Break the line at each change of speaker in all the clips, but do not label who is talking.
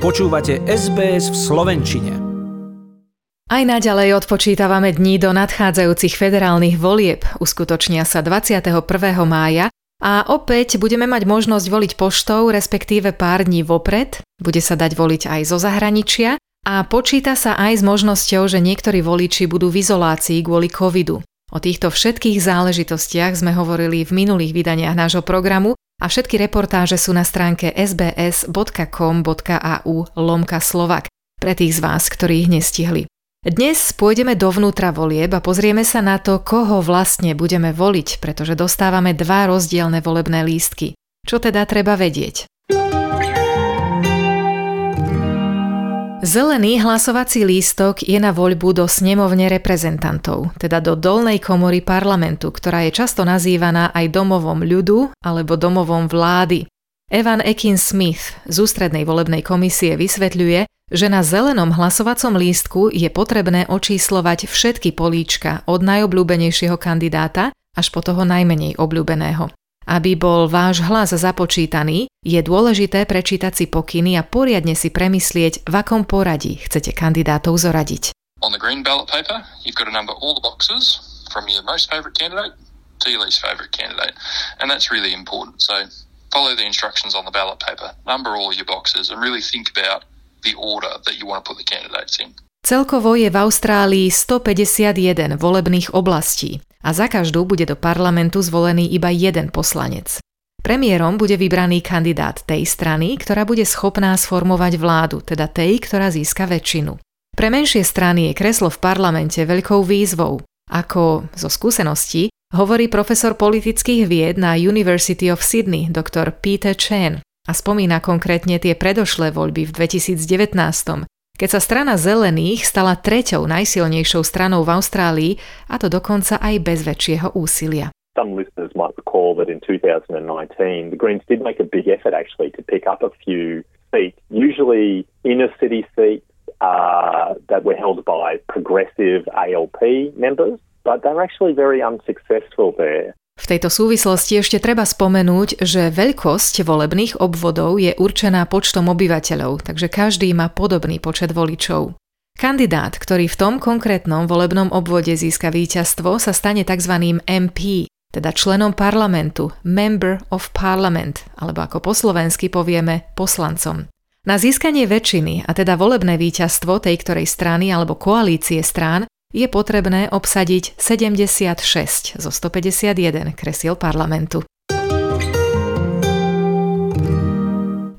Počúvate SBS v Slovenčine.
Aj naďalej odpočítavame dní do nadchádzajúcich federálnych volieb. Uskutočnia sa 21. mája a opäť budeme mať možnosť voliť poštou, respektíve pár dní vopred. Bude sa dať voliť aj zo zahraničia a počíta sa aj s možnosťou, že niektorí voliči budú v izolácii kvôli covidu. O týchto všetkých záležitostiach sme hovorili v minulých vydaniach nášho programu a všetky reportáže sú na stránke sbs.com.au lomka Slovak pre tých z vás, ktorí ich nestihli. Dnes pôjdeme dovnútra volieb a pozrieme sa na to, koho vlastne budeme voliť, pretože dostávame dva rozdielne volebné lístky. Čo teda treba vedieť? Zelený hlasovací lístok je na voľbu do snemovne reprezentantov, teda do dolnej komory parlamentu, ktorá je často nazývaná aj domovom ľudu alebo domovom vlády. Evan Ekin Smith z ústrednej volebnej komisie vysvetľuje, že na zelenom hlasovacom lístku je potrebné očíslovať všetky políčka od najobľúbenejšieho kandidáta až po toho najmenej obľúbeného. Aby bol váš hlas započítaný, je dôležité prečítať si pokyny a poriadne si premyslieť, v akom poradí chcete kandidátov zoradiť.
On the green ballot paper, you've got to number all the boxes from your most favourite candidate to your least favourite candidate. And that's really important. So follow the instructions on the ballot paper, number all your boxes and really think about the order that you want to put the candidates in.
Celkovo je v Austrálii 151 volebných oblastí a za každú bude do parlamentu zvolený iba jeden poslanec. Premiérom bude vybraný kandidát tej strany, ktorá bude schopná sformovať vládu, teda tej, ktorá získa väčšinu. Pre menšie strany je kreslo v parlamente veľkou výzvou. Ako zo skúseností hovorí profesor politických vied na University of Sydney dr. Peter Chen a spomína konkrétne tie predošlé voľby v 2019, keď sa strana zelených stala treťou najsilnejšou stranou v Austrálii, a to dokonca aj bez väčšieho úsilia.
Some listeners might recall that in 2019, the Greens did make a big effort actually to pick up a few seats, usually inner city seats uh, that were held by progressive ALP members, but they were actually very unsuccessful there.
Tejto súvislosti ešte treba spomenúť, že veľkosť volebných obvodov je určená počtom obyvateľov, takže každý má podobný počet voličov. Kandidát, ktorý v tom konkrétnom volebnom obvode získa víťazstvo, sa stane tzv. MP, teda členom parlamentu, Member of Parliament, alebo ako po slovensky povieme poslancom. Na získanie väčšiny, a teda volebné víťazstvo tej ktorej strany alebo koalície strán, je potrebné obsadiť 76 zo 151 kresiel parlamentu.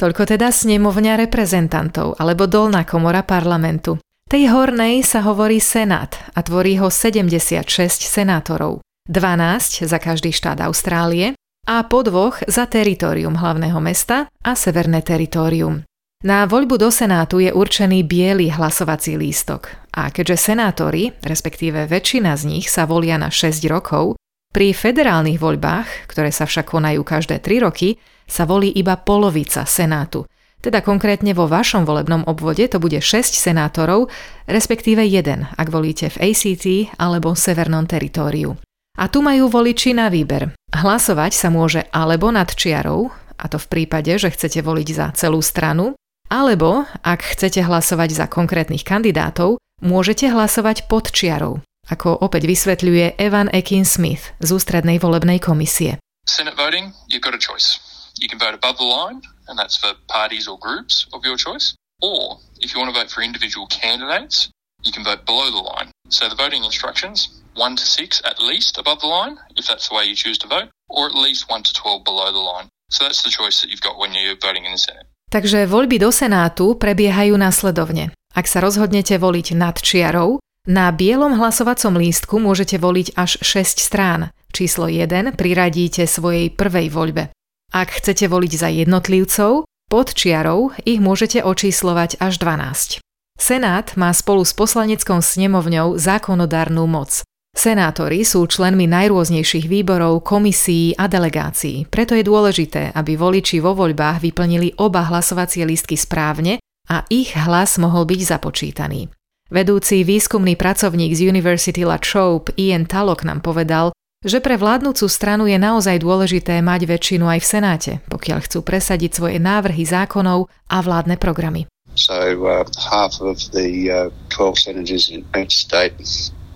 Toľko teda snemovňa reprezentantov alebo dolná komora parlamentu. Tej hornej sa hovorí Senát a tvorí ho 76 senátorov. 12 za každý štát Austrálie a po dvoch za teritorium hlavného mesta a severné teritorium. Na voľbu do Senátu je určený biely hlasovací lístok a keďže senátori, respektíve väčšina z nich sa volia na 6 rokov, pri federálnych voľbách, ktoré sa však konajú každé 3 roky, sa volí iba polovica Senátu. Teda konkrétne vo vašom volebnom obvode to bude 6 senátorov, respektíve jeden, ak volíte v ACT alebo Severnom teritóriu. A tu majú voliči na výber. Hlasovať sa môže alebo nad čiarou, a to v prípade, že chcete voliť za celú stranu, alebo, ak chcete hlasovať za konkrétnych kandidátov, môžete hlasovať pod čiarou, ako opäť vysvetľuje Evan Ekin Smith z ústrednej volebnej komisie.
Senate voting, you've got a choice. You can vote above the line, and that's for parties or groups of your choice. Or, if you want to vote for individual candidates, you can vote below the line. So the voting instructions, 1 to 6 at least above the line, if that's the way you choose to vote, or at least 1 to 12 below the line. So that's the choice that you've got when you're voting in the Senate.
Takže voľby do Senátu prebiehajú následovne. Ak sa rozhodnete voliť nad čiarou, na bielom hlasovacom lístku môžete voliť až 6 strán. Číslo 1 priradíte svojej prvej voľbe. Ak chcete voliť za jednotlivcov, pod čiarou ich môžete očíslovať až 12. Senát má spolu s poslaneckou snemovňou zákonodárnu moc. Senátori sú členmi najrôznejších výborov, komisií a delegácií, preto je dôležité, aby voliči vo voľbách vyplnili oba hlasovacie lístky správne a ich hlas mohol byť započítaný. Vedúci výskumný pracovník z University La Trobe Ian Talok nám povedal, že pre vládnúcu stranu je naozaj dôležité mať väčšinu aj v Senáte, pokiaľ chcú presadiť svoje návrhy zákonov a vládne programy.
So uh, half of the uh, 12 senators in each state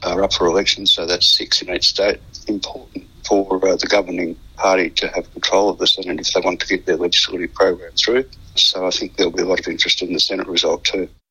are up for election, so that's six in each state. Important for uh, the governing party to have control of the Senate if they want to get their legislative program through.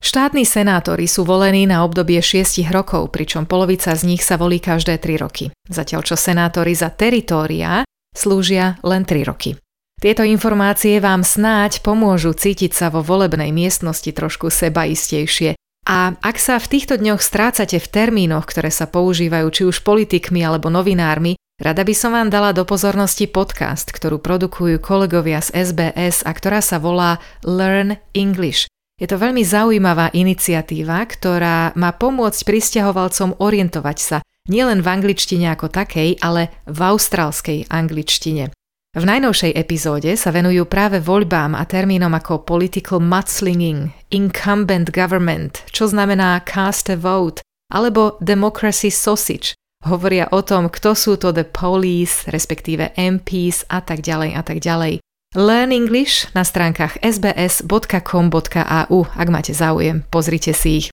Štátni senátori sú volení na obdobie 6 rokov, pričom polovica z nich sa volí každé 3 roky. Zatiaľ čo senátori za teritória slúžia len 3 roky. Tieto informácie vám snáď pomôžu cítiť sa vo volebnej miestnosti trošku sebaistejšie. A ak sa v týchto dňoch strácate v termínoch, ktoré sa používajú či už politikmi alebo novinármi, rada by som vám dala do pozornosti podcast, ktorú produkujú kolegovia z SBS a ktorá sa volá Learn English. Je to veľmi zaujímavá iniciatíva, ktorá má pomôcť pristahovalcom orientovať sa nielen v angličtine ako takej, ale v austrálskej angličtine. V najnovšej epizóde sa venujú práve voľbám a termínom ako political mudslinging, incumbent government, čo znamená cast a vote, alebo democracy sausage. Hovoria o tom, kto sú to the police, respektíve MPs a tak ďalej a tak ďalej. Learn English na stránkach sbs.com.au, ak máte záujem, pozrite si ich.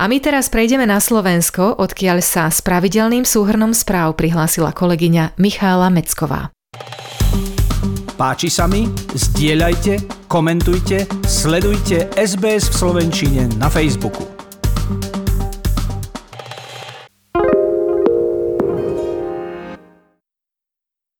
A my teraz prejdeme na Slovensko, odkiaľ sa s pravidelným súhrnom správ prihlásila kolegyňa Michála Mecková.
Páči sa mi? Zdieľajte, komentujte, sledujte SBS v Slovenčine na Facebooku.